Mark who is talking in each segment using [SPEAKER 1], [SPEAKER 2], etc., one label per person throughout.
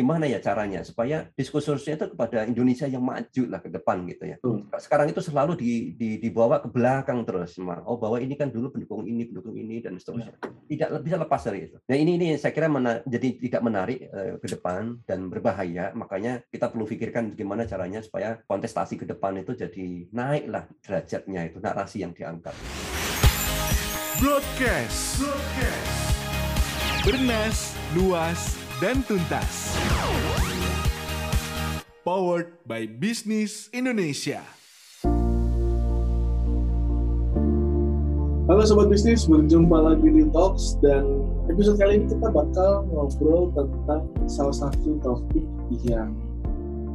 [SPEAKER 1] gimana ya caranya supaya diskursusnya itu kepada Indonesia yang maju lah ke depan gitu ya. Sekarang itu selalu di, di, dibawa ke belakang terus, oh bahwa ini kan dulu pendukung ini, pendukung ini dan seterusnya. Tidak bisa lepas dari itu. Nah ini ini saya kira mena, jadi tidak menarik uh, ke depan dan berbahaya. Makanya kita perlu pikirkan gimana caranya supaya kontestasi ke depan itu jadi naiklah derajatnya itu narasi yang diangkat.
[SPEAKER 2] Broadcast. Broadcast. Bernas, luas, dan tuntas. Powered by Business Indonesia.
[SPEAKER 3] Halo Sobat Bisnis, berjumpa lagi di Talks dan episode kali ini kita bakal ngobrol tentang salah satu topik yang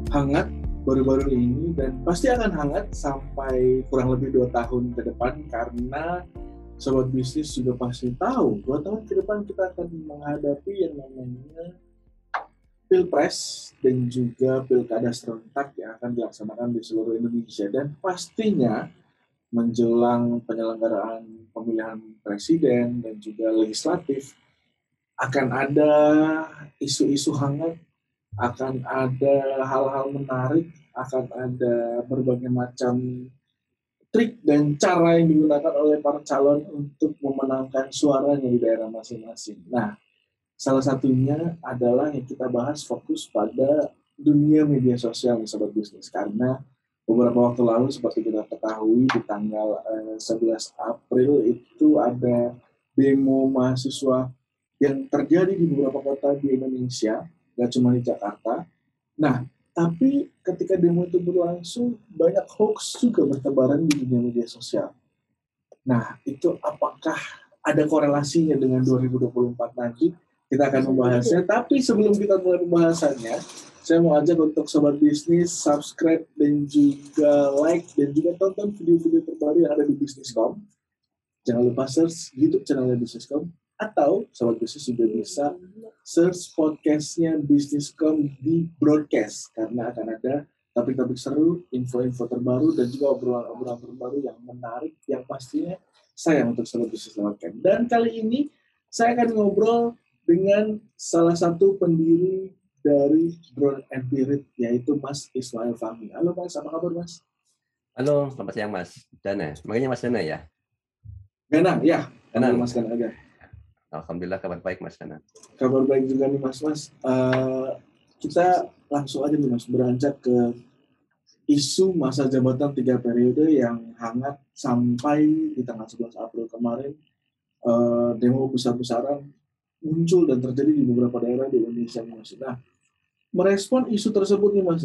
[SPEAKER 3] hangat baru-baru ini dan pasti akan hangat sampai kurang lebih dua tahun ke depan karena sobat bisnis juga pasti tahu dua tahun ke depan kita akan menghadapi yang namanya pilpres dan juga pilkada serentak yang akan dilaksanakan di seluruh Indonesia. Dan pastinya menjelang penyelenggaraan pemilihan presiden dan juga legislatif akan ada isu-isu hangat, akan ada hal-hal menarik, akan ada berbagai macam trik dan cara yang digunakan oleh para calon untuk memenangkan suaranya di daerah masing-masing. Nah, salah satunya adalah yang kita bahas fokus pada dunia media sosial nih sobat bisnis karena beberapa waktu lalu seperti kita ketahui di tanggal eh, 11 April itu ada demo mahasiswa yang terjadi di beberapa kota di Indonesia, nggak cuma di Jakarta. Nah, tapi ketika demo itu berlangsung, banyak hoax juga bertebaran di dunia media sosial. Nah, itu apakah ada korelasinya dengan 2024 nanti? Kita akan membahasnya. Tapi sebelum kita mulai pembahasannya, saya mau ajak untuk sobat bisnis subscribe dan juga like dan juga tonton video-video terbaru yang ada di Bisniscom. Jangan lupa search YouTube channelnya Bisniscom atau sobat bisnis juga bisa search podcastnya Bisniscom di broadcast karena akan ada topik-topik seru, info-info terbaru dan juga obrolan-obrolan terbaru yang menarik yang pastinya saya untuk sobat bisnis lewatkan. Dan kali ini saya akan ngobrol dengan salah satu pendiri dari Drone and Birit yaitu Mas Ismail Fahmi. Halo Mas, apa kabar Mas?
[SPEAKER 1] Halo, selamat siang Mas Dana. Makanya Mas Dana ya?
[SPEAKER 3] Ganang, ya.
[SPEAKER 1] Ganang.
[SPEAKER 3] Mas Ganang aja.
[SPEAKER 1] Alhamdulillah kabar baik Mas Dana.
[SPEAKER 3] Kabar baik juga nih Mas Mas. Uh, kita langsung aja nih Mas beranjak ke isu masa jabatan tiga periode yang hangat sampai di tanggal 11 April kemarin uh, demo besar-besaran muncul dan terjadi di beberapa daerah di Indonesia Mas. Nah, merespon isu tersebut nih Mas.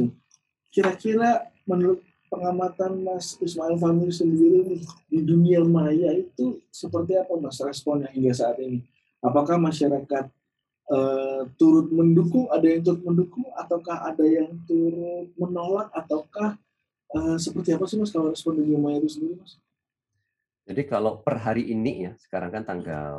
[SPEAKER 3] Kira-kira menurut pengamatan Mas Ismail Fahmi sendiri di dunia maya itu seperti apa Mas responnya hingga saat ini? Apakah masyarakat uh, turut mendukung, ada yang turut mendukung, ataukah ada yang turut menolak, ataukah uh, seperti apa sih mas kalau respon dari Maya itu sendiri mas?
[SPEAKER 1] Jadi kalau per hari ini ya, sekarang kan tanggal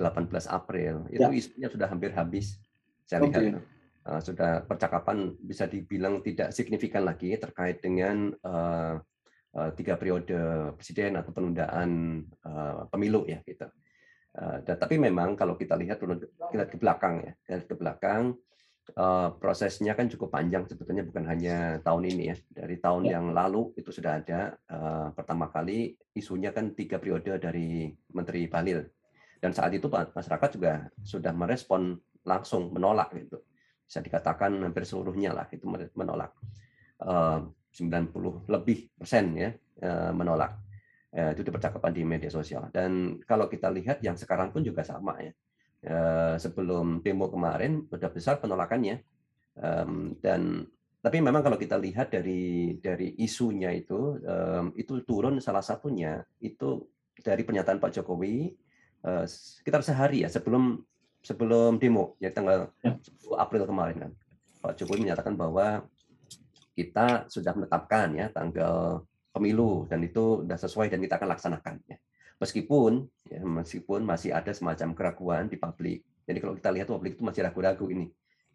[SPEAKER 1] 18 April, itu ya. isunya sudah hampir habis. Saya okay. lihat uh, sudah percakapan bisa dibilang tidak signifikan lagi terkait dengan uh, uh, tiga periode presiden atau penundaan uh, pemilu ya gitu. Uh, dan, tapi memang kalau kita lihat kita ke belakang ya, lihat ke belakang uh, prosesnya kan cukup panjang sebetulnya bukan hanya tahun ini ya. Dari tahun ya. yang lalu itu sudah ada uh, pertama kali isunya kan tiga periode dari Menteri Bahlil. Dan saat itu masyarakat juga sudah merespon langsung menolak gitu. Bisa dikatakan hampir seluruhnya lah itu menolak. Uh, 90 lebih persen ya menolak Ya, itu di percakapan di media sosial. Dan kalau kita lihat yang sekarang pun juga sama ya. Eh, sebelum demo kemarin sudah besar penolakannya. Dan tapi memang kalau kita lihat dari dari isunya itu itu turun salah satunya itu dari pernyataan Pak Jokowi eh, sekitar sehari ya sebelum sebelum demo ya tanggal 10 ya. April kemarin kan. Pak Jokowi menyatakan bahwa kita sudah menetapkan ya tanggal pemilu dan itu sudah sesuai dan kita akan laksanakan ya. Meskipun ya, meskipun masih ada semacam keraguan di publik. Jadi kalau kita lihat publik itu masih ragu-ragu ini.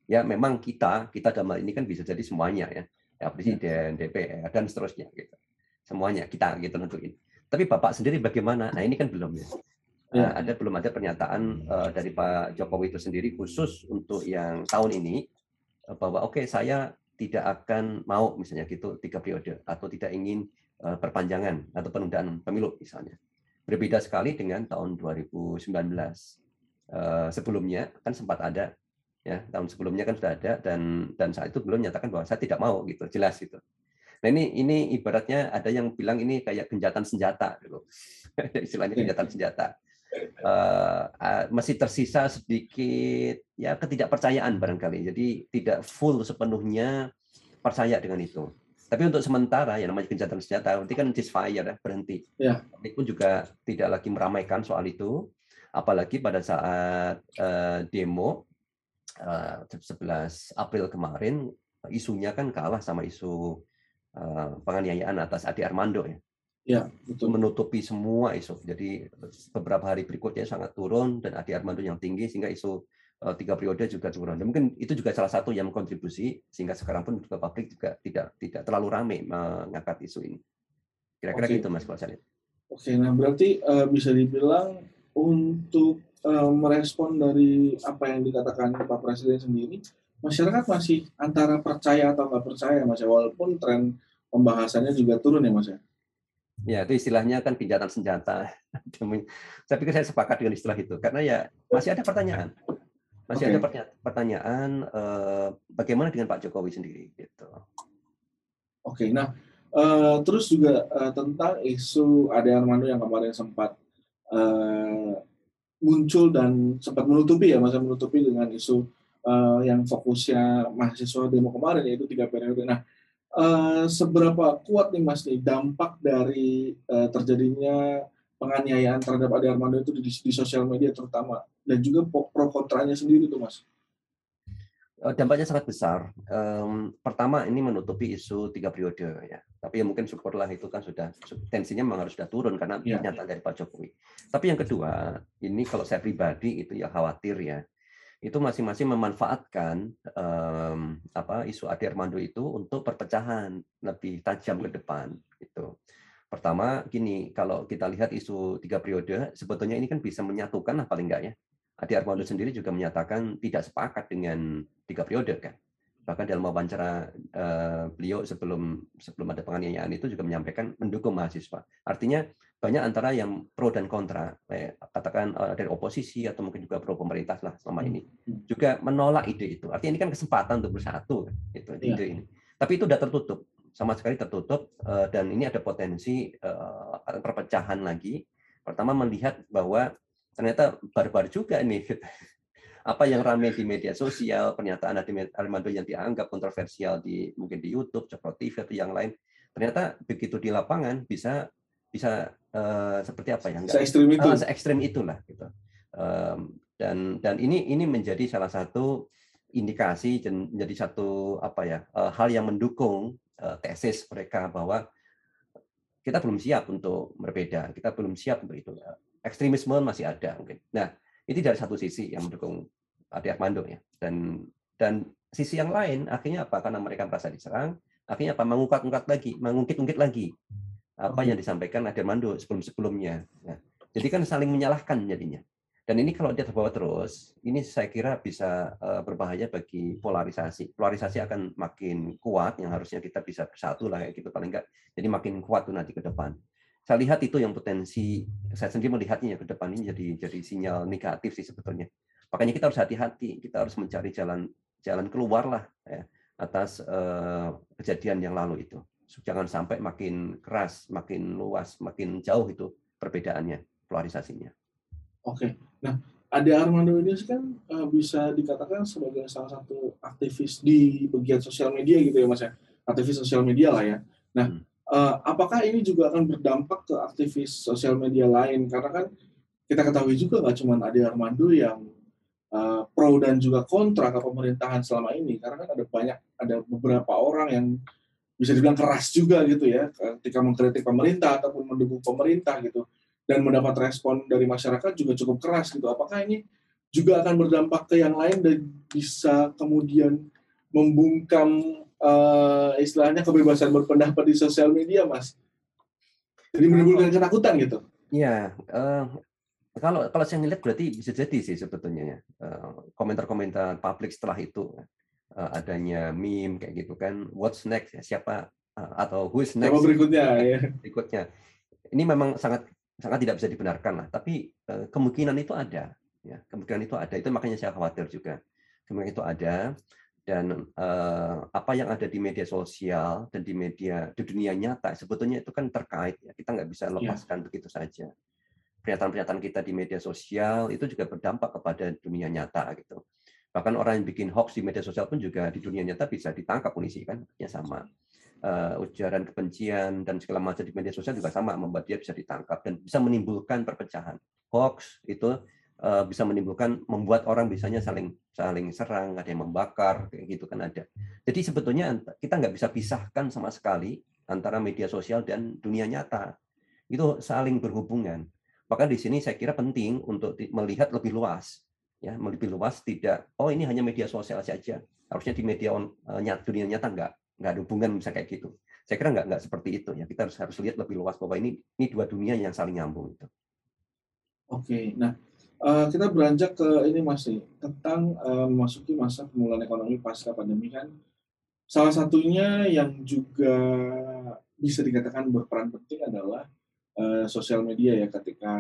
[SPEAKER 1] Ya memang kita kita dalam ini kan bisa jadi semuanya ya. Ya presiden, DPR dan seterusnya gitu. Semuanya kita gitu nentuin. Tapi Bapak sendiri bagaimana? Nah, ini kan belum ya. Ya. Nah, ada belum ada pernyataan uh, dari Pak Jokowi itu sendiri khusus untuk yang tahun ini bahwa oke okay, saya tidak akan mau misalnya gitu tiga periode atau tidak ingin perpanjangan atau penundaan pemilu misalnya. Berbeda sekali dengan tahun 2019. Uh, sebelumnya kan sempat ada ya tahun sebelumnya kan sudah ada dan dan saat itu belum menyatakan bahwa saya tidak mau gitu jelas gitu. Nah ini ini ibaratnya ada yang bilang ini kayak genjatan senjata gitu. istilahnya genjatan senjata. Uh, masih tersisa sedikit ya ketidakpercayaan barangkali. Jadi tidak full sepenuhnya percaya dengan itu. Tapi untuk sementara yang namanya gencatan senjata, nanti kan ceasefire ya, berhenti. Ya. Ini pun juga tidak lagi meramaikan soal itu, apalagi pada saat uh, demo uh, 11 April kemarin isunya kan kalah sama isu uh, penganiayaan atas Adi Armando ya. Ya, betul. Menutupi semua isu. Jadi beberapa hari berikutnya sangat turun dan Adi Armando yang tinggi sehingga isu tiga periode juga turun. Dan mungkin itu juga salah satu yang kontribusi sehingga sekarang pun juga publik juga tidak tidak terlalu ramai mengangkat isu ini. Kira-kira okay. gitu Mas Oke,
[SPEAKER 3] okay, nah berarti uh, bisa dibilang untuk uh, merespon dari apa yang dikatakan Pak Presiden sendiri, masyarakat masih antara percaya atau nggak percaya Mas ya, walaupun tren pembahasannya juga turun ya Mas ya.
[SPEAKER 1] Ya, itu istilahnya kan pinjatan senjata. saya pikir saya sepakat dengan istilah itu karena ya masih ada pertanyaan. Masih okay. ada pertanyaan eh, bagaimana dengan Pak Jokowi sendiri gitu.
[SPEAKER 3] Oke, okay, nah uh, terus juga uh, tentang isu Ade Armando yang kemarin sempat uh, muncul dan sempat menutupi ya, masa menutupi dengan isu uh, yang fokusnya mahasiswa demo kemarin yaitu tiga periode. Nah, uh, seberapa kuat nih Mas nih dampak dari uh, terjadinya penganiayaan terhadap Ade Armando itu di, di sosial media terutama dan juga pro kontranya sendiri tuh Mas?
[SPEAKER 1] Dampaknya sangat besar. Um, pertama ini menutupi isu tiga periode ya. Tapi ya mungkin syukurlah itu kan sudah tensinya memang harus sudah turun karena ya. pernyataan dari Pak Jokowi. Tapi yang kedua ini kalau saya pribadi itu ya khawatir ya itu masing-masing memanfaatkan um, apa isu Ade Armando itu untuk perpecahan lebih tajam ke depan gitu. Pertama gini, kalau kita lihat isu tiga periode, sebetulnya ini kan bisa menyatukan lah paling enggak ya. Ade Armando sendiri juga menyatakan tidak sepakat dengan tiga periode kan. Bahkan dalam wawancara uh, beliau sebelum sebelum ada penganiayaan itu juga menyampaikan mendukung mahasiswa. Artinya banyak antara yang pro dan kontra, eh, katakan uh, dari oposisi atau mungkin juga pro pemerintah lah selama ini, hmm. juga menolak ide itu. Artinya ini kan kesempatan untuk bersatu, itu ya. ide ini. Tapi itu sudah tertutup, sama sekali tertutup, uh, dan ini ada potensi uh, perpecahan lagi. Pertama melihat bahwa ternyata barbar juga ini. Apa yang ramai di media sosial, pernyataan Armando yang dianggap kontroversial di mungkin di YouTube, Cokro TV atau yang lain, ternyata begitu di lapangan bisa bisa uh, seperti apa ya?
[SPEAKER 3] Se ekstrim itu.
[SPEAKER 1] Se ekstrim itulah gitu. Um, dan dan ini ini menjadi salah satu indikasi menjadi satu apa ya uh, hal yang mendukung tesis mereka bahwa kita belum siap untuk berbeda, kita belum siap untuk itu. Ekstremisme masih ada mungkin. Nah, ini dari satu sisi yang mendukung Adi Armando ya. Dan dan sisi yang lain akhirnya apa? Karena mereka merasa diserang, akhirnya apa? Mengungkap-ungkap lagi, mengungkit-ungkit lagi apa yang disampaikan Adirmando sebelum-sebelumnya. Nah, jadi kan saling menyalahkan jadinya. Dan ini kalau dia terbawa terus, ini saya kira bisa eh, berbahaya bagi polarisasi. Polarisasi akan makin kuat, yang harusnya kita bisa bersatu lah kayak gitu paling enggak. Jadi makin kuat tuh nanti ke depan. Saya lihat itu yang potensi, saya sendiri melihatnya ya ke depan ini jadi jadi sinyal negatif sih sebetulnya. Makanya kita harus hati-hati, kita harus mencari jalan jalan keluar lah ya, atas uh, kejadian yang lalu itu jangan sampai makin keras, makin luas, makin jauh itu perbedaannya, polarisasinya.
[SPEAKER 3] Oke, nah Ade Armando ini kan uh, bisa dikatakan sebagai salah satu aktivis di bagian sosial media gitu ya mas ya, aktivis sosial media lah ya. Nah, hmm. uh, apakah ini juga akan berdampak ke aktivis sosial media lain? Karena kan kita ketahui juga nggak cuma Ade Armando yang uh, pro dan juga kontra ke pemerintahan selama ini, karena kan ada banyak, ada beberapa orang yang bisa dibilang keras juga gitu ya ketika mengkritik pemerintah ataupun mendukung pemerintah gitu dan mendapat respon dari masyarakat juga cukup keras gitu. Apakah ini juga akan berdampak ke yang lain dan bisa kemudian membungkam uh, istilahnya kebebasan berpendapat di sosial media mas? Jadi menimbulkan ketakutan gitu.
[SPEAKER 1] Ya uh, kalau kalau saya ngeliat berarti bisa jadi sih sebetulnya ya komentar-komentar publik setelah itu uh, adanya meme kayak gitu kan. What's next? Ya siapa uh, atau who is next?
[SPEAKER 3] siapa berikutnya ya
[SPEAKER 1] berikutnya? Ini memang sangat sangat tidak bisa dibenarkan lah tapi uh, kemungkinan itu ada ya. Kemungkinan itu ada itu makanya saya khawatir juga. Kemungkinan itu ada dan uh, apa yang ada di media sosial dan di media di dunia nyata sebetulnya itu kan terkait ya. Kita nggak bisa iya. lepaskan ya. begitu saja. Pernyataan-pernyataan kita di media sosial itu juga berdampak kepada dunia nyata gitu. Bahkan orang yang bikin hoax di media sosial pun juga di dunia nyata bisa ditangkap polisi kan? Ya sama uh, ujaran kebencian dan segala macam di media sosial juga sama membuat dia bisa ditangkap dan bisa menimbulkan perpecahan. Hoax itu uh, bisa menimbulkan membuat orang bisanya saling saling serang ada yang membakar kayak gitu kan ada. Jadi sebetulnya kita nggak bisa pisahkan sama sekali antara media sosial dan dunia nyata. Itu saling berhubungan. Bahkan di sini saya kira penting untuk melihat lebih luas ya lebih luas tidak oh ini hanya media sosial saja. Harusnya di media on, uh, dunia nyata nggak nggak ada hubungan bisa kayak gitu. Saya kira nggak nggak seperti itu ya. Kita harus harus lihat lebih luas bahwa ini ini dua dunia yang saling nyambung itu.
[SPEAKER 3] Oke nah uh, kita beranjak ke ini masih tentang uh, memasuki masa pemulihan ekonomi pasca pandemi kan. Salah satunya yang juga bisa dikatakan berperan penting adalah uh, sosial media ya ketika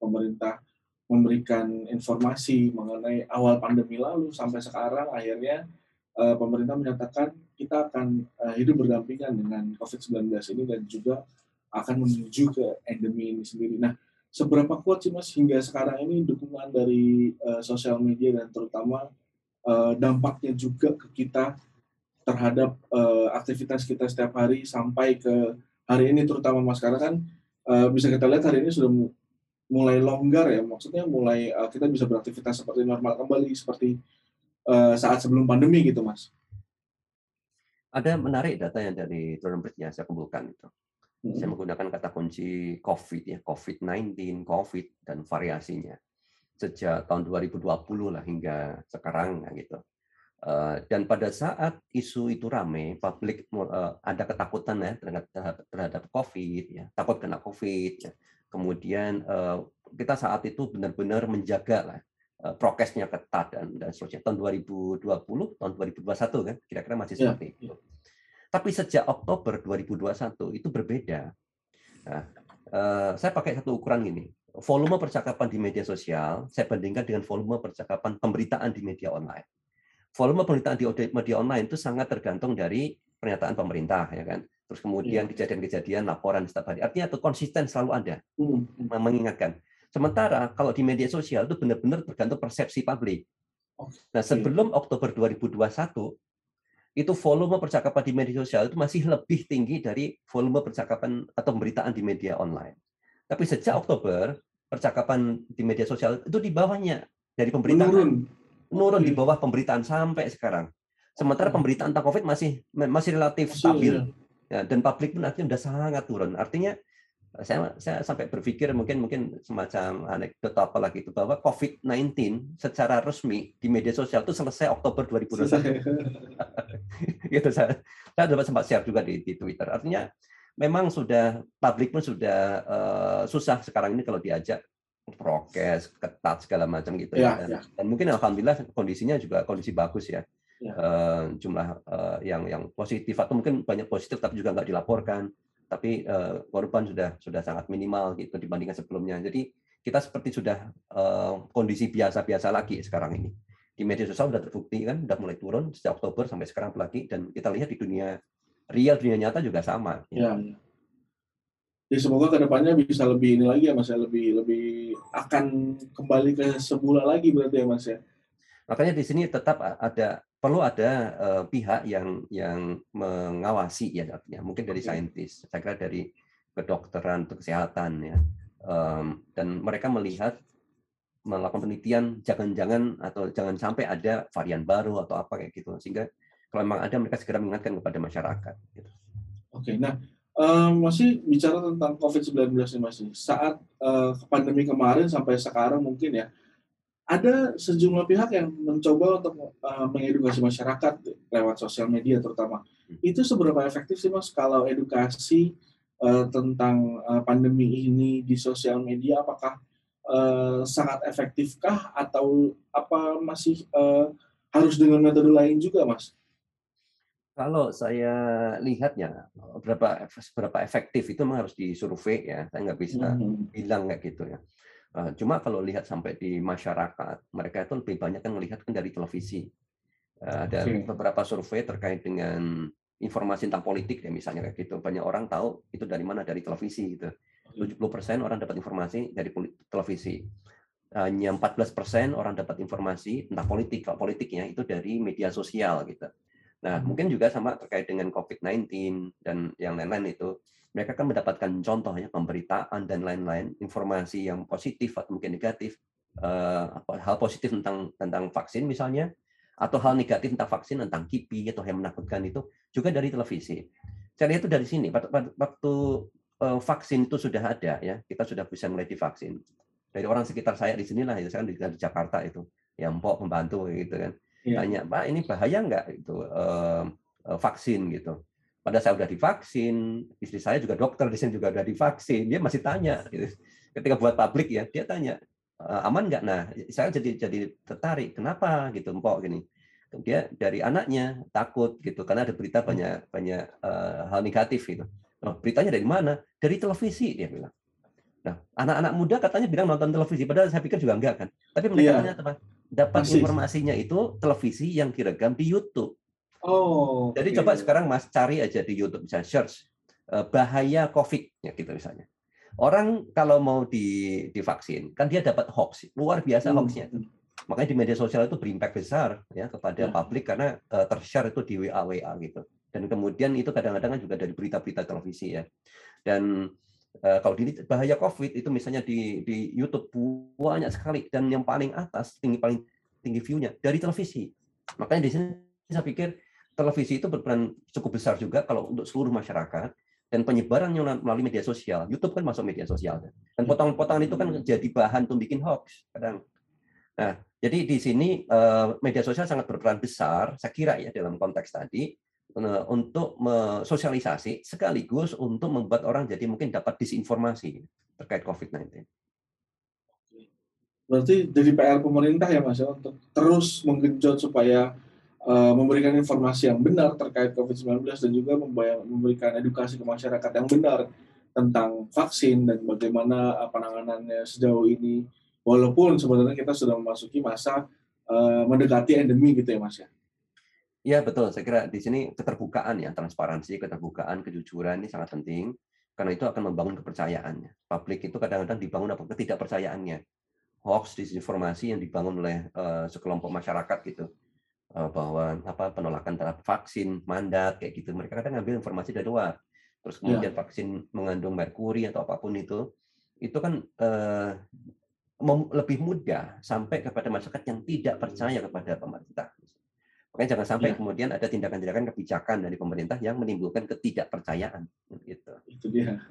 [SPEAKER 3] pemerintah memberikan informasi mengenai awal pandemi lalu sampai sekarang akhirnya pemerintah menyatakan kita akan uh, hidup berdampingan dengan COVID-19 ini dan juga akan menuju ke endemi ini sendiri. Nah, seberapa kuat sih Mas hingga sekarang ini dukungan dari uh, sosial media dan terutama uh, dampaknya juga ke kita terhadap uh, aktivitas kita setiap hari sampai ke hari ini terutama Mas karena kan uh, bisa kita lihat hari ini sudah mulai longgar ya, maksudnya mulai uh, kita bisa beraktivitas seperti normal kembali seperti uh, saat sebelum pandemi gitu, Mas.
[SPEAKER 1] Ada menarik data yang dari Turnberg yang saya kumpulkan itu. Hmm. Saya menggunakan kata kunci COVID ya, COVID-19, COVID dan variasinya sejak tahun 2020 lah hingga sekarang ya, gitu. Uh, dan pada saat isu itu ramai, publik uh, ada ketakutan ya terhadap, terhadap COVID, ya takut kena COVID, ya kemudian uh, kita saat itu benar-benar menjaga lah prokesnya ketat dan dan seterusnya tahun 2020 tahun 2021 kan kira-kira masih iya, seperti itu tapi sejak Oktober 2021 itu berbeda nah, uh, saya pakai satu ukuran gini volume percakapan di media sosial saya bandingkan dengan volume percakapan pemberitaan di media online volume pemberitaan di media online itu sangat tergantung dari pernyataan pemerintah ya kan terus kemudian iya. kejadian-kejadian laporan setiap hari. Artinya itu konsisten selalu ada hmm. mengingatkan. Sementara kalau di media sosial itu benar-benar tergantung persepsi publik. Nah, sebelum Oktober 2021 itu volume percakapan di media sosial itu masih lebih tinggi dari volume percakapan atau pemberitaan di media online. Tapi sejak Oktober percakapan di media sosial itu di bawahnya dari pemberitaan menurun, menurun di bawah pemberitaan sampai sekarang. Sementara pemberitaan tentang COVID masih masih relatif stabil. Ya, dan publik pun artinya sudah sangat turun. Artinya saya saya sampai berpikir mungkin mungkin semacam anekdot apa lagi itu bahwa COVID-19 secara resmi di media sosial itu selesai Oktober 2021. gitu saya saya dapat sempat share juga di, di Twitter. Artinya memang sudah publik pun sudah uh, susah sekarang ini kalau diajak prokes ketat segala macam gitu ya, ya. Dan, ya. dan mungkin alhamdulillah kondisinya juga kondisi bagus ya ya. uh, jumlah uh, yang yang positif atau mungkin banyak positif tapi juga nggak dilaporkan tapi uh, korban sudah sudah sangat minimal gitu dibandingkan sebelumnya. Jadi kita seperti sudah uh, kondisi biasa-biasa lagi sekarang ini. Di media sosial sudah terbukti kan sudah mulai turun sejak Oktober sampai sekarang lagi. Dan kita lihat di dunia real dunia nyata juga sama.
[SPEAKER 3] Ya, ya. Ya, semoga ke depannya bisa lebih ini lagi ya mas ya. Lebih lebih akan kembali ke semula lagi berarti ya mas ya.
[SPEAKER 1] Makanya di sini tetap ada perlu ada uh, pihak yang yang mengawasi ya artinya mungkin dari saintis saya kira dari kedokteran atau kesehatan ya. Um, dan mereka melihat melakukan penelitian jangan-jangan atau jangan sampai ada varian baru atau apa kayak gitu. Sehingga kalau memang ada mereka segera mengingatkan kepada masyarakat gitu.
[SPEAKER 3] Oke, nah um, masih bicara tentang COVID-19 nih masih saat uh, pandemi kemarin sampai sekarang mungkin ya ada sejumlah pihak yang mencoba untuk uh, mengedukasi masyarakat lewat sosial media terutama. Hmm. Itu seberapa efektif sih Mas kalau edukasi uh, tentang uh, pandemi ini di sosial media apakah uh, sangat efektifkah atau apa masih uh, harus dengan metode lain juga, Mas?
[SPEAKER 1] Kalau saya lihatnya berapa berapa efektif itu memang harus disurvei ya. Saya nggak bisa hmm. bilang kayak gitu ya. Eh, cuma kalau lihat sampai di masyarakat, mereka itu lebih banyak kan melihat kan dari televisi. Eh, dan beberapa survei terkait dengan informasi tentang politik ya misalnya kayak gitu. Banyak orang tahu itu dari mana dari televisi gitu. 70% orang dapat informasi dari televisi. Hanya 14% orang dapat informasi tentang politik. Kalau politiknya itu dari media sosial gitu. Nah, mungkin juga sama terkait dengan COVID-19 dan yang lain-lain itu, mereka kan mendapatkan contoh ya pemberitaan dan lain-lain, informasi yang positif atau mungkin negatif, uh, hal positif tentang tentang vaksin misalnya, atau hal negatif tentang vaksin tentang KIPI atau yang menakutkan itu juga dari televisi. Saya itu dari sini. Waktu, uh, vaksin itu sudah ada ya, kita sudah bisa mulai divaksin. Dari orang sekitar saya di sinilah, itu saya di, di Jakarta itu, yang pok membantu gitu kan ya. tanya pak ini bahaya nggak itu uh, vaksin? Gitu. Pada saya udah divaksin istri saya juga dokter di sini juga udah divaksin dia masih tanya gitu. ketika buat publik ya dia tanya aman nggak? Nah saya jadi jadi tertarik kenapa? Gitu empok gini. Dia dari anaknya takut gitu karena ada berita banyak banyak uh, hal negatif gitu. Oh, beritanya dari mana? Dari televisi dia bilang. Nah anak-anak muda katanya bilang nonton televisi padahal saya pikir juga enggak kan. Tapi mereka yeah. tanya apa dapat Masih. informasinya itu televisi yang direkam di YouTube. Oh. Jadi okay. coba sekarang Mas cari aja di YouTube bisa search uh, bahaya COVID ya gitu misalnya. Orang kalau mau di divaksin kan dia dapat hoax luar biasa hmm. hoaxnya itu. Makanya di media sosial itu berimpact besar ya kepada hmm. publik karena uh, tershare itu di WA WA gitu. Dan kemudian itu kadang-kadang juga dari berita-berita televisi ya. Dan Eh, kalau di bahaya COVID itu misalnya di di YouTube banyak sekali dan yang paling atas tinggi paling tinggi view-nya dari televisi. Makanya di sini saya pikir televisi itu berperan cukup besar juga kalau untuk seluruh masyarakat dan penyebarannya melalui media sosial. YouTube kan masuk media sosial dan ya. potongan-potongan itu kan jadi bahan untuk bikin hoax kadang. Nah, jadi di sini eh, media sosial sangat berperan besar, saya kira ya dalam konteks tadi Eh, untuk sosialisasi sekaligus untuk membuat orang jadi mungkin dapat disinformasi terkait COVID-19.
[SPEAKER 3] Berarti jadi PR pemerintah ya Mas ya untuk terus menggenjot supaya uh, memberikan informasi yang benar terkait COVID-19 dan juga memberikan edukasi ke masyarakat yang benar tentang vaksin dan bagaimana penanganannya sejauh ini walaupun sebenarnya kita sudah memasuki masa uh, mendekati endemi gitu ya Mas ya.
[SPEAKER 1] Iya betul, saya kira di sini keterbukaan ya, transparansi, keterbukaan, kejujuran ini sangat penting karena itu akan membangun kepercayaannya. Publik itu kadang-kadang dibangun apa ketidakpercayaannya. Hoax, disinformasi yang dibangun oleh uh, sekelompok masyarakat gitu uh, bahwa apa penolakan terhadap vaksin, mandat kayak gitu. Mereka kadang ngambil informasi dari luar. Terus kemudian ya. vaksin mengandung merkuri atau apa pun itu, itu kan uh, lebih mudah sampai kepada masyarakat yang tidak percaya kepada pemerintah. Makanya jangan sampai ya. kemudian ada tindakan-tindakan kebijakan dari pemerintah yang menimbulkan ketidakpercayaan. Gitu.
[SPEAKER 3] Itu dia.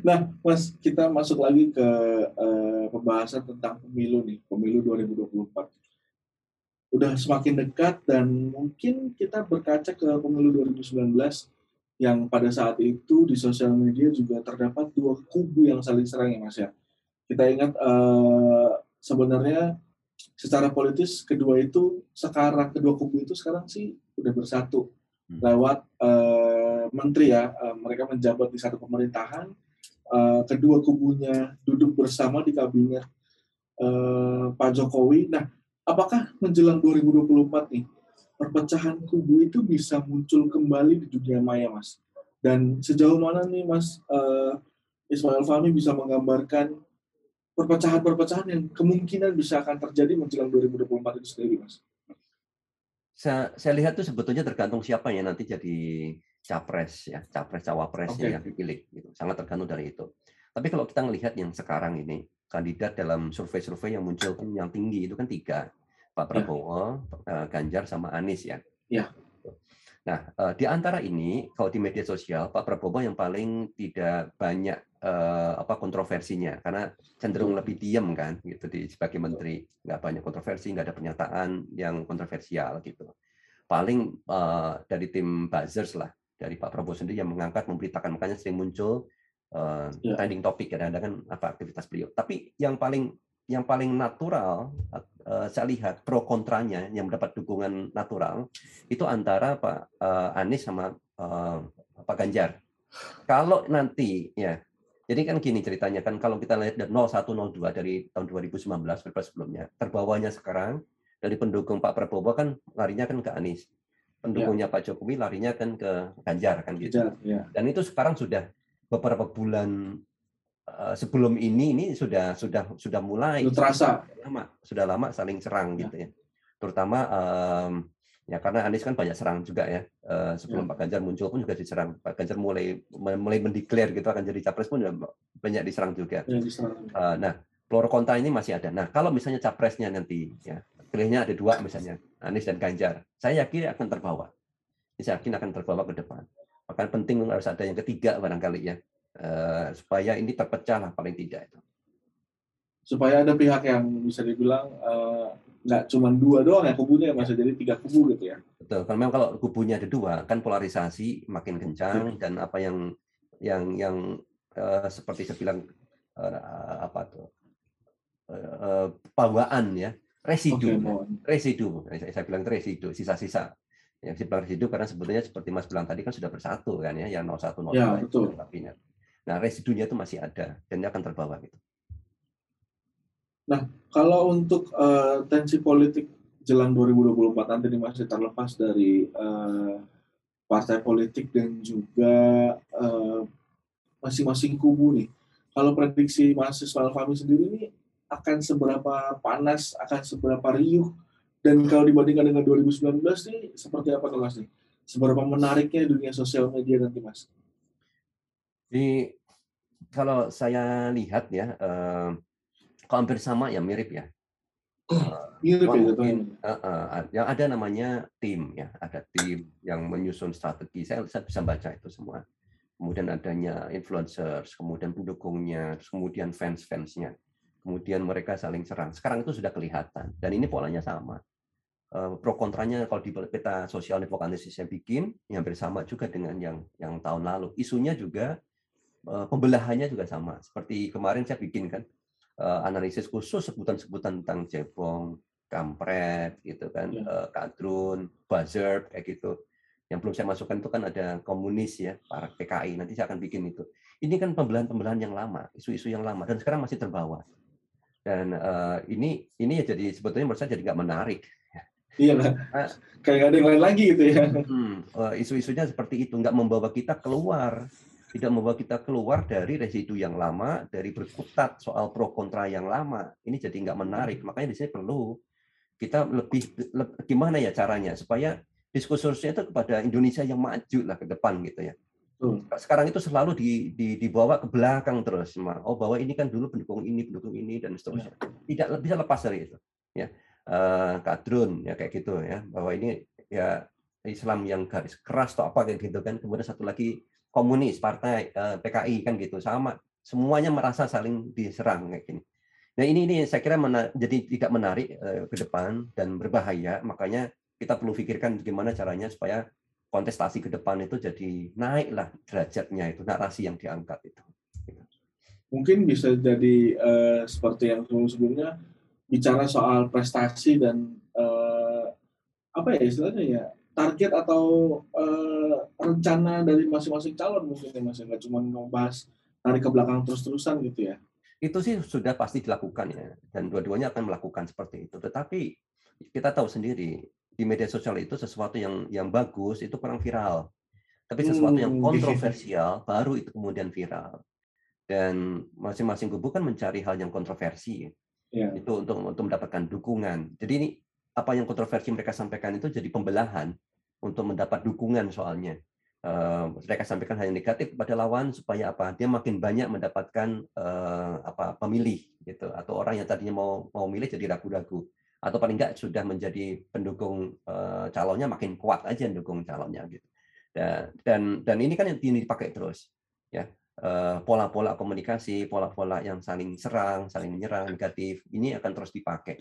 [SPEAKER 3] Nah, Mas, kita masuk lagi ke uh, pembahasan tentang pemilu nih, pemilu 2024. Udah semakin dekat dan mungkin kita berkaca ke pemilu 2019 yang pada saat itu di sosial media juga terdapat dua kubu yang saling serang ya Mas ya. Kita ingat uh, sebenarnya secara politis kedua itu sekarang kedua kubu itu sekarang sih udah bersatu. Hmm. lewat uh, menteri ya uh, mereka menjabat di satu pemerintahan uh, kedua kubunya duduk bersama di kabinet uh, Pak Jokowi. Nah apakah menjelang 2024 nih perpecahan kubu itu bisa muncul kembali di dunia maya mas? Dan sejauh mana nih mas uh, Ismail Fahmi bisa menggambarkan perpecahan-perpecahan yang kemungkinan bisa akan terjadi menjelang 2024 itu sendiri, Mas?
[SPEAKER 1] Saya, saya lihat itu sebetulnya tergantung siapa yang nanti jadi capres ya, capres cawapres okay. yang dipilih. Gitu. Sangat tergantung dari itu. Tapi kalau kita melihat yang sekarang ini, kandidat dalam survei-survei yang muncul yang tinggi itu kan tiga, Pak ya. Prabowo, ya. Ganjar, sama Anies ya. Ya. Nah, eh, di antara ini, kalau di media sosial, Pak Prabowo yang paling tidak banyak uh, apa kontroversinya. Karena cenderung lebih diam kan gitu di sebagai menteri. Nggak banyak kontroversi nggak ada pernyataan yang kontroversial gitu. Paling uh, dari tim buzzers lah dari Pak Prabowo sendiri yang mengangkat memberitakan. Makanya sering muncul uh, ya. trending topik kadang-kadang kan apa aktivitas beliau. Tapi yang paling yang paling natural uh, saya lihat pro kontranya yang mendapat dukungan natural itu antara Pak uh, Anies sama uh, Pak Ganjar. Kalau nanti ya jadi kan gini ceritanya kan kalau kita lihat dari 0102 dari tahun 2019 pilpres sebelumnya, terbawanya sekarang dari pendukung Pak Prabowo kan larinya kan ke Anies. Pendukungnya ya. Pak Jokowi larinya kan ke Ganjar kan gitu. Ya. Dan itu sekarang sudah beberapa bulan uh, sebelum ini ini sudah sudah sudah mulai
[SPEAKER 3] sudah terasa
[SPEAKER 1] lama sudah lama saling serang ya. gitu ya. Terutama um, ya karena Anies kan banyak serang juga ya. Uh, sebelum ya. Pak Ganjar muncul pun juga diserang. Pak Ganjar mulai mulai mendeklar gitu akan jadi capres pun banyak diserang juga. Ya, diserang. Uh, nah pro kontra ini masih ada. Nah kalau misalnya capresnya nanti ya pilihnya ada dua misalnya Anies dan Ganjar saya yakin akan terbawa. Saya yakin akan terbawa ke depan. Maka penting harus ada yang ketiga barangkali ya. Uh, supaya ini terpecah lah paling tidak itu.
[SPEAKER 3] Supaya ada pihak yang bisa dibilang uh, nggak cuma dua doang ya kubunya masih jadi tiga kubu gitu ya.
[SPEAKER 1] Betul. Kalau memang kalau kubunya ada dua kan polarisasi makin kencang dan apa yang yang yang uh, seperti saya bilang uh, apa tuh uh, bawaan ya residu okay, residu saya, saya bilang residu sisa-sisa yang saya bilang residu karena sebetulnya seperti Mas bilang tadi kan sudah bersatu kan ya yang 01 02 ya, betul. Nah residunya itu masih ada dan dia akan terbawa gitu.
[SPEAKER 3] Nah, kalau untuk uh, tensi politik jelang 2024 nanti ini masih terlepas dari uh, partai politik dan juga eh, masing-masing kubu nih. Kalau prediksi mahasiswa Alfami sendiri ini akan seberapa panas, akan seberapa riuh, dan kalau dibandingkan dengan 2019 nih seperti apa nih Mas nih? Seberapa menariknya dunia sosial media nanti Mas?
[SPEAKER 1] Di kalau saya lihat ya, uh, kalau hampir sama ya mirip ya.
[SPEAKER 3] Uh, mirip ya, mungkin,
[SPEAKER 1] uh, uh, yang ada namanya tim ya, ada tim yang menyusun strategi. Saya, saya bisa baca itu semua. Kemudian adanya influencers, kemudian pendukungnya, kemudian fans-fansnya. Kemudian mereka saling serang. Sekarang itu sudah kelihatan dan ini polanya sama. pro kontranya kalau di peta sosial network analisis yang bikin yang hampir sama juga dengan yang yang tahun lalu. Isunya juga pembelahannya juga sama. Seperti kemarin saya bikin kan analisis khusus sebutan-sebutan tentang cebong, kampret, gitu kan, ya. uh, kadrun, buzzer, kayak gitu. Yang belum saya masukkan itu kan ada komunis ya, para PKI. Nanti saya akan bikin itu. Ini kan pembelahan-pembelahan yang lama, isu-isu yang lama, dan sekarang masih terbawa. Dan uh, ini ini ya jadi sebetulnya menurut saya jadi nggak menarik.
[SPEAKER 3] Iya lah, kayak ada yang lain lagi gitu ya.
[SPEAKER 1] Hmm, uh, isu-isunya seperti itu, nggak membawa kita keluar tidak membawa kita keluar dari residu yang lama, dari berkutat soal pro kontra yang lama. Ini jadi nggak menarik. Makanya di sini perlu kita lebih, lebih gimana ya caranya supaya diskursusnya itu kepada Indonesia yang maju lah ke depan gitu ya. Sekarang itu selalu di, di, dibawa ke belakang terus, oh bahwa ini kan dulu pendukung ini, pendukung ini dan seterusnya. Tidak bisa lepas dari itu, ya. Uh, kadrun ya kayak gitu ya, bahwa ini ya Islam yang garis keras atau apa kayak gitu kan. Kemudian satu lagi komunis, partai eh, PKI kan gitu sama semuanya merasa saling diserang kayak gini. Nah ini ini saya kira jadi tidak menarik uh, ke depan dan berbahaya. Makanya kita perlu pikirkan gimana caranya supaya kontestasi ke depan itu jadi naiklah derajatnya itu narasi yang diangkat itu.
[SPEAKER 3] Mungkin bisa jadi uh, seperti yang sebelum-sebelumnya bicara soal prestasi dan apa ya istilahnya ya target atau uh, rencana dari masing-masing calon mungkin ya mas ya? nggak cuma membahas tarik ke belakang terus-terusan gitu ya?
[SPEAKER 1] Itu sih sudah pasti dilakukan ya dan dua-duanya akan melakukan seperti itu. Tetapi kita tahu sendiri di media sosial itu sesuatu yang yang bagus itu kurang viral. Tapi sesuatu yang hmm, kontroversial baru itu kemudian viral. Dan masing-masing kubu kan mencari hal yang kontroversi ya. itu untuk untuk mendapatkan dukungan. Jadi ini apa yang kontroversi mereka sampaikan itu jadi pembelahan untuk mendapat dukungan soalnya. Uh, mereka sampaikan hal yang negatif kepada lawan supaya apa? Dia makin banyak mendapatkan uh, apa pemilih gitu. Atau orang yang tadinya mau mau milih jadi ragu-ragu. Atau paling enggak sudah menjadi pendukung uh, calonnya makin kuat aja mendukung calonnya gitu. Dan dan dan ini kan yang ini dipakai terus ya. Pola-pola komunikasi pola-pola yang saling serang saling menyerang negatif ini akan terus dipakai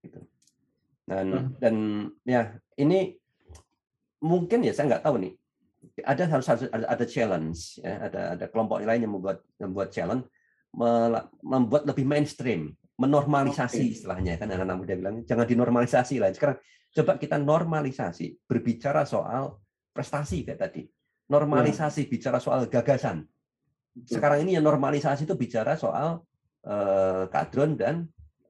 [SPEAKER 1] gitu dan hmm. dan ya ini mungkin ya saya nggak tahu nih ada harus ada, ada challenge ya ada ada kelompok lain yang membuat membuat challenge membuat lebih mainstream menormalisasi istilahnya kan anak-anak muda bilang jangan dinormalisasi lah. Sekarang coba kita normalisasi berbicara soal prestasi kayak tadi. Normalisasi bicara soal gagasan.
[SPEAKER 3] Betul.
[SPEAKER 1] Sekarang ini yang normalisasi itu bicara soal eh, kadron dan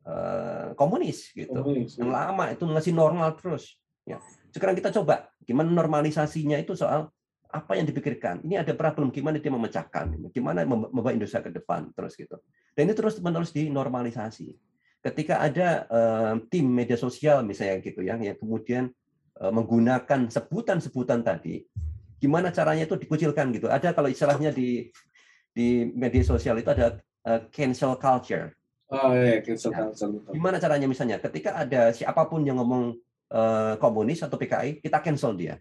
[SPEAKER 1] eh, komunis gitu.
[SPEAKER 3] Komunis,
[SPEAKER 1] Yang
[SPEAKER 3] ya.
[SPEAKER 1] lama itu masih normal terus. Ya. Sekarang kita coba gimana normalisasinya itu soal apa yang dipikirkan. Ini ada problem gimana dia memecahkan, gimana mem- membawa Indonesia ke depan terus gitu. Dan ini terus menerus dinormalisasi. Ketika ada eh, tim media sosial misalnya gitu ya, yang kemudian eh, menggunakan sebutan-sebutan tadi, gimana caranya itu dikucilkan gitu. Ada kalau istilahnya di di media sosial itu ada eh, cancel culture.
[SPEAKER 3] Oh iya, cancel
[SPEAKER 1] Ya. Gimana caranya misalnya ketika ada siapa pun yang ngomong eh, komunis atau PKI, kita cancel dia.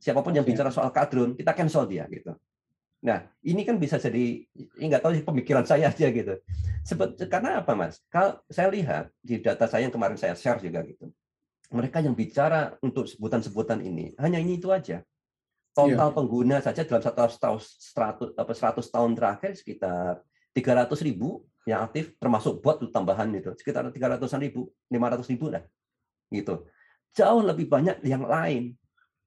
[SPEAKER 1] Siapa pun
[SPEAKER 3] yang
[SPEAKER 1] bicara soal kadrun, kita cancel dia gitu. Nah, ini kan bisa jadi ini nggak tahu sih pemikiran saya aja gitu. Sebet, karena apa, Mas? Kalau saya lihat di data saya yang kemarin saya share juga gitu. Mereka yang bicara untuk sebutan-sebutan ini hanya ini itu aja. Total pengguna saja dalam satu tahun 100 apa 100 tahun terakhir sekitar 300 ribu yang aktif termasuk bot itu tambahan itu. Sekitar 300-an ribu 500 ribu lah gitu. Jauh lebih banyak yang lain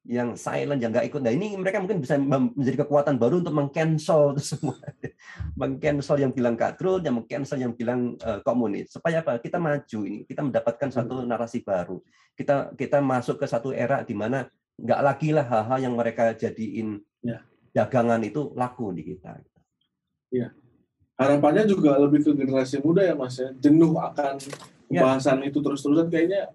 [SPEAKER 1] yang silent yang nggak ikut. Nah ini mereka mungkin bisa menjadi kekuatan baru untuk mengcancel itu semua. Mengcancel yang bilang kadrun yang mengcancel yang bilang eh, komunis. Supaya apa? Kita maju ini kita mendapatkan satu narasi baru. Kita kita masuk ke satu era di mana nggak lagi lah hal-hal yang mereka jadiin
[SPEAKER 3] Ya.
[SPEAKER 1] dagangan itu laku di kita
[SPEAKER 3] Harapannya juga lebih ke generasi muda ya Mas ya. Jenuh akan
[SPEAKER 1] Ya.
[SPEAKER 3] pembahasan itu terus-terusan kayaknya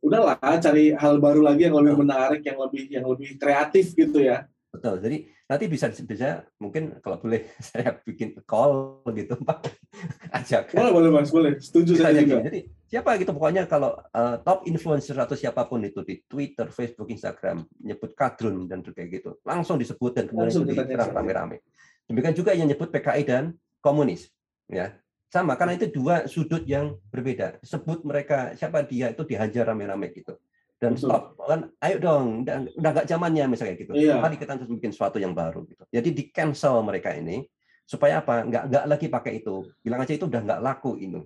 [SPEAKER 3] udahlah cari hal baru lagi yang lebih menarik, yang lebih yang lebih kreatif gitu ya.
[SPEAKER 1] Betul. Jadi nanti bisa bisa mungkin kalau boleh saya bikin call gitu Pak. Ajak.
[SPEAKER 3] Boleh boleh Mas, boleh. Setuju saya juga.
[SPEAKER 1] Jadi siapa gitu pokoknya kalau eh, top influencer atau siapa pun itu di Twitter, Facebook, Instagram nyebut kadrun dan kayak gitu, langsung disebut dan kemudian
[SPEAKER 3] Langsung
[SPEAKER 1] itu
[SPEAKER 3] cancel.
[SPEAKER 1] rame-rame. Demikian juga yang nyebut PKI dan komunis, ya sama karena itu dua sudut yang berbeda. Sebut mereka siapa dia itu dihajar rame-rame gitu. Dan
[SPEAKER 3] Betul.
[SPEAKER 1] stop kan, ayo dong, udah nggak zamannya misalnya gitu.
[SPEAKER 3] Iya.
[SPEAKER 1] Mari kita terus bikin sesuatu yang baru gitu. Jadi di cancel mereka ini supaya apa? Nggak nggak lagi pakai itu. Bilang aja itu udah nggak laku itu.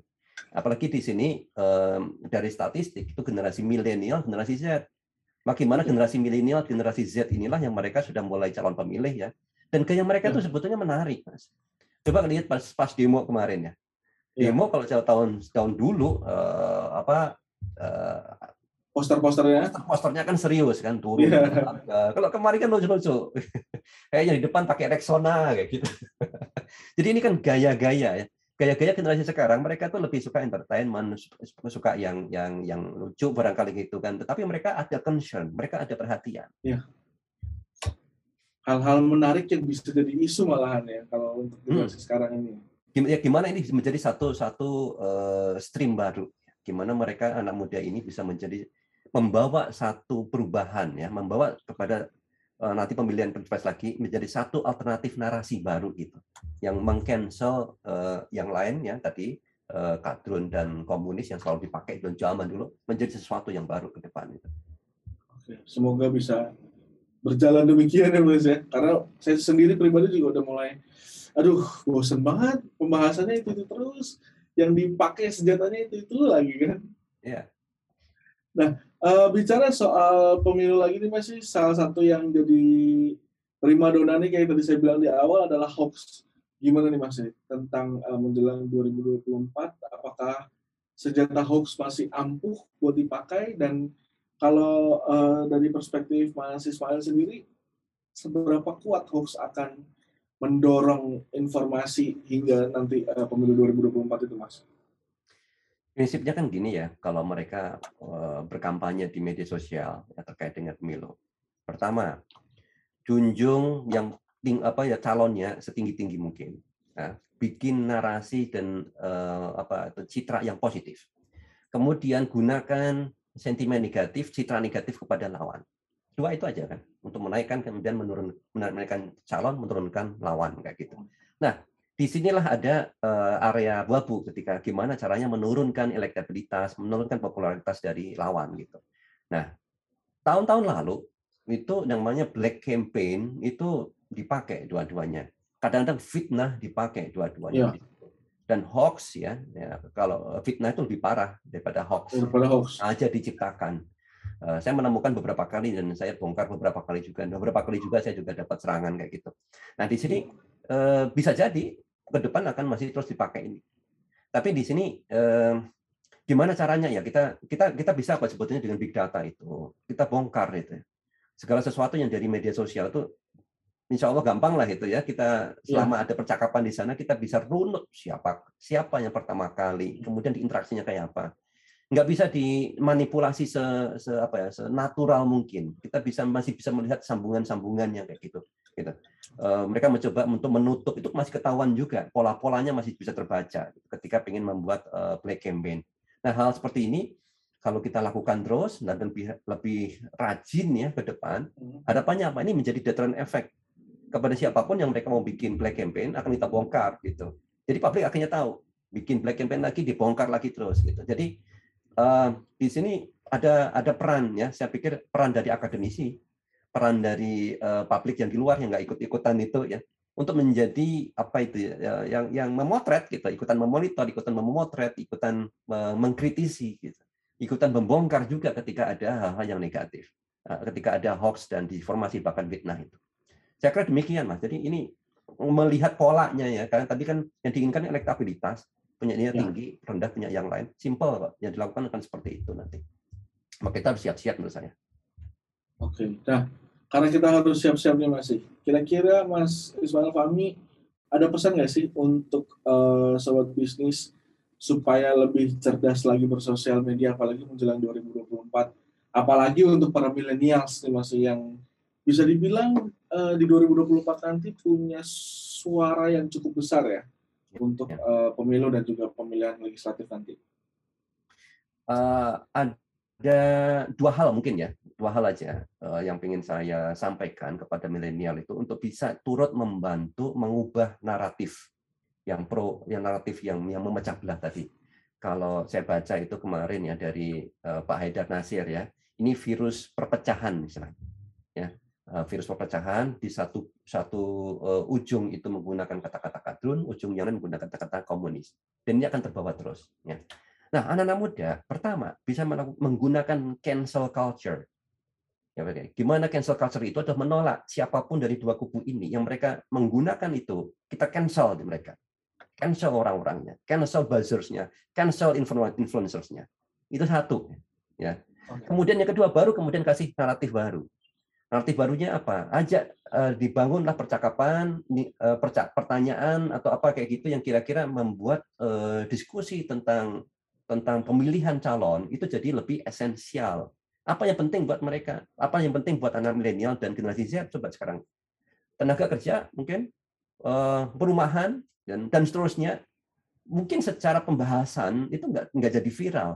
[SPEAKER 1] Apalagi di sini dari statistik itu generasi milenial, generasi Z. Bagaimana generasi milenial, generasi Z inilah yang mereka sudah mulai calon pemilih ya. Dan gaya mereka itu sebetulnya menarik, Mas. Coba lihat pas pas demo kemarin ya.
[SPEAKER 3] Iya.
[SPEAKER 1] Demo kalau saya tahun tahun dulu eh, apa eh,
[SPEAKER 3] Poster-posternya
[SPEAKER 1] posternya kan serius kan turun.
[SPEAKER 3] Iya.
[SPEAKER 1] Eh, Kalau kemarin kan lucu-lucu. Kayaknya di depan pakai Rexona kayak gitu. Jadi ini kan gaya-gaya ya. Gaya-gaya generasi sekarang mereka tuh lebih suka entertainment, su- suka yang yang yang lucu barangkali gitu kan. Tetapi mereka ada concern, mereka ada perhatian.
[SPEAKER 3] Hal-hal menarik yang bisa jadi isu malahan ya kalau untuk generasi sekarang ini.
[SPEAKER 1] Ya gimana ini menjadi satu satu eh, stream baru gimana mereka anak muda ini bisa menjadi membawa satu perubahan ya membawa kepada eh, nanti pemilihan pilpres lagi menjadi satu alternatif narasi baru gitu yang mengcancel eh, yang lain ya tadi eh, kadrun dan komunis yang selalu dipakai dan zaman dulu menjadi sesuatu yang baru ke depan itu.
[SPEAKER 3] Oke, Semoga bisa berjalan demikian ya Mas ya. Karena saya sendiri pribadi juga udah mulai aduh bosen banget pembahasannya itu, itu terus yang dipakai senjatanya itu itu lagi kan.
[SPEAKER 1] Iya.
[SPEAKER 3] Nah, eh, bicara soal pemilu lagi nih Mas, sih, salah satu yang jadi prima dona nih kayak tadi saya bilang di awal adalah hoax. Gimana nih Mas tentang eh, menjelang 2024 apakah senjata hoax masih ampuh buat dipakai dan kalau eh, dari perspektif Mas Ismail sendiri seberapa kuat hoax akan mendorong informasi hingga nanti eh, pemilu 2024 itu Mas?
[SPEAKER 1] Prinsipnya kan gini ya, kalau mereka eh, berkampanye di media sosial ya, terkait dengan pemilu. Pertama, junjung yang ting apa ya calonnya setinggi tinggi mungkin. Nah, bikin narasi dan eh, apa citra yang positif. Kemudian gunakan sentimen negatif, citra negatif kepada lawan. Dua itu aja kan, untuk menaikkan kemudian menurun menaikkan calon, menurunkan lawan kayak gitu. Nah, di sinilah ada eh, area abu-abu ketika gimana caranya menurunkan elektabilitas, menurunkan popularitas dari lawan gitu. Nah, tahun-tahun lalu itu namanya black campaign itu dipakai dua-duanya. Kadang-kadang fitnah dipakai dua-duanya.
[SPEAKER 3] Iya.
[SPEAKER 1] Dan hoax ya, ya kalau fitnah itu lebih parah daripada hoax.
[SPEAKER 3] Daripada hoax.
[SPEAKER 1] Aja diciptakan. Uh, saya menemukan beberapa kali dan saya bongkar beberapa kali juga. Beberapa kali juga saya juga dapat serangan kayak gitu. Nah di sini uh, bisa jadi ke depan akan masih terus dipakai ini. Tapi di sini uh, gimana caranya ya kita kita kita bisa apa sebetulnya dengan big data itu kita bongkar itu segala sesuatu yang dari media sosial itu insya Allah gampang lah itu ya. Kita iya. selama ya. ada percakapan di sana kita bisa runut siapa siapa yang pertama kali kemudian diinteraksinya kayak apa. Nggak bisa dimanipulasi se, se apa ya senatural mungkin. Kita bisa masih bisa melihat sambungan-sambungannya kayak gitu gitu. E, mereka mencoba untuk menutup itu masih ketahuan juga. Pola-polanya masih bisa terbaca ketika ingin membuat e, play campaign. Nah hal seperti ini kalau kita lakukan terus dan lebih lebih rajin ya ke depan hmm. harapannya apa? Ini menjadi deterrent effect kepada siapa pun yang mereka mau bikin black campaign akan kita bongkar gitu. Jadi publik akhirnya tahu bikin black campaign lagi dibongkar lagi terus gitu. Jadi uh, di sini ada ada peran ya. Saya pikir peran dari akademisi, peran dari uh, publik yang di luar yang nggak ikut-ikutan itu ya untuk menjadi apa itu ya, yang yang memotret gitu, ikutan memonitor, ikutan memotret, ikutan mengkritisi gitu. Ikutan membongkar juga ketika ada hal-hal yang negatif. Ketika ada hoax dan disinformasi bahkan fitnah itu. Saya kira demikian, Mas. Jadi ini melihat polanya ya, karena tadi kan yang diinginkan elektabilitas, penyanyinya ya. tinggi, rendah punya yang lain. Simple, Pak. Yang dilakukan akan seperti itu nanti. Maka kita harus siap-siap menurut saya.
[SPEAKER 3] Oke. Nah, karena kita harus siap-siap nih masih. Kira-kira Mas Ismail Fahmi ada pesan nggak sih untuk uh, sobat bisnis supaya lebih cerdas lagi bersosial media apalagi menjelang 2024 apalagi untuk para milenials nih masih yang bisa dibilang uh, di 2024 nanti punya suara yang cukup besar ya, untuk uh, pemilu dan juga pemilihan legislatif nanti?
[SPEAKER 1] Uh, ada dua hal mungkin ya, dua hal aja uh, yang ingin saya sampaikan kepada milenial itu untuk bisa turut membantu mengubah naratif yang pro, yang naratif yang yang memecah belah tadi. Kalau saya baca itu kemarin ya dari uh, Pak Haidar Nasir ya, ini virus perpecahan misalnya. Ya, virus perpecahan di satu satu uh, ujung itu menggunakan kata-kata kadrun, ujung yang lain menggunakan kata-kata komunis. Dan ini akan terbawa terus. Ya. Nah, anak-anak muda pertama bisa menggunakan cancel culture. Ya, Gimana cancel culture itu adalah menolak siapa pun dari dua kubu ini yang mereka menggunakan itu, kita cancel di mereka. Cancel orang-orangnya, cancel buzzers-nya, cancel influencers-nya. Itu satu. Ya. Kemudian yang kedua baru kemudian kasih naratif baru. Naratif barunya apa? Ajak uh, dibangunlah percakapan, uh, pertanyaan atau apa kayak gitu yang kira-kira membuat uh, diskusi tentang tentang pemilihan calon itu jadi lebih esensial. Apa yang penting buat mereka? Apa yang penting buat anak milenial dan generasi Z? Coba sekarang tenaga kerja mungkin perumahan dan dan seterusnya mungkin secara pembahasan itu nggak nggak jadi viral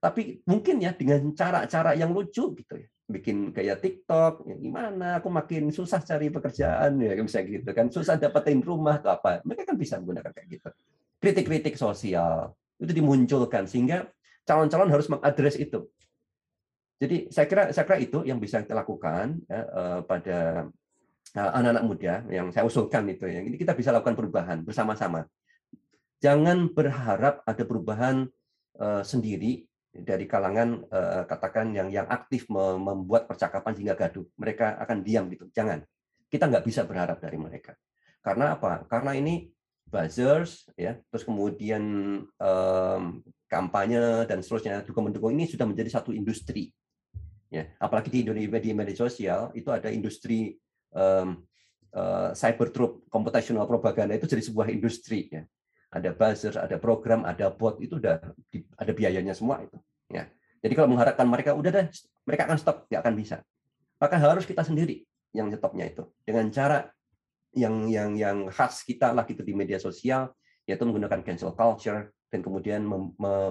[SPEAKER 1] tapi mungkin ya dengan cara-cara yang lucu gitu ya bikin kayak TikTok, ya gimana? Aku makin susah cari pekerjaan ya bisa gitu kan, susah dapetin rumah atau apa. Mereka kan bisa menggunakan kayak gitu. Kritik-kritik sosial itu dimunculkan sehingga calon-calon harus mengadres itu. Jadi saya kira saya kira itu yang bisa kita lakukan ya, uh, pada eh, anak-anak muda yang saya usulkan itu ya. Ini kita bisa lakukan perubahan bersama-sama. Jangan berharap ada perubahan uh, sendiri dari kalangan uh, katakan yang yang aktif membuat percakapan hingga gaduh. Mereka akan diam gitu. Jangan. Kita nggak bisa berharap dari mereka. Karena apa? Karena ini buzzers ya, terus kemudian um, kampanye dan seterusnya juga mendukung ini sudah menjadi satu industri. Ya, apalagi di Indonesia di media sosial itu ada industri um, uh, cyber troop computational propaganda itu jadi sebuah industri ya ada buzzer, ada program, ada bot itu udah ada biayanya semua itu. Ya. Jadi kalau mengharapkan mereka udah deh, mereka akan stop, nggak akan bisa. Maka harus kita sendiri yang stopnya itu dengan cara yang yang yang khas kita lah gitu di media sosial, yaitu menggunakan cancel culture dan kemudian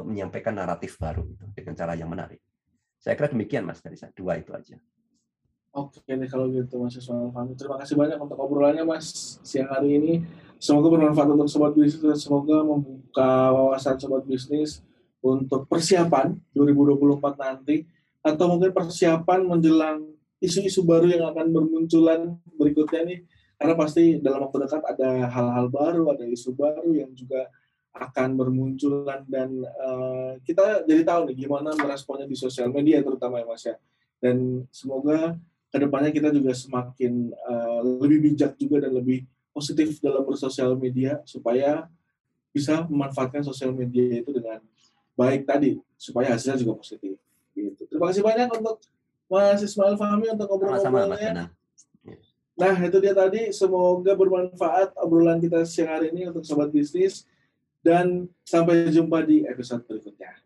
[SPEAKER 1] menyampaikan naratif baru itu dengan cara yang menarik. Saya kira demikian mas dari saya dua itu aja.
[SPEAKER 3] Oke nih kalau gitu Mas Ismail Fahmi. Terima kasih banyak untuk obrolannya Mas siang hari ini. Semoga bermanfaat untuk sobat bisnis dan semoga membuka wawasan sobat bisnis untuk persiapan 2024 nanti atau mungkin persiapan menjelang isu-isu baru yang akan bermunculan berikutnya nih karena pasti dalam waktu dekat ada hal-hal baru, ada isu baru yang juga akan bermunculan dan uh, kita jadi tahu nih gimana meresponnya di sosial media terutama ya Mas ya. Dan semoga ke depannya kita juga semakin uh, lebih bijak juga dan lebih positif dalam bersosial media supaya bisa memanfaatkan sosial media itu dengan baik tadi supaya hasilnya juga positif. Gitu. Terima kasih banyak untuk Mas Ismail Fahmi untuk ngobrol-ngobrolnya. Nah, itu dia tadi. Semoga bermanfaat obrolan kita siang hari ini untuk sobat bisnis. Dan sampai jumpa di episode berikutnya.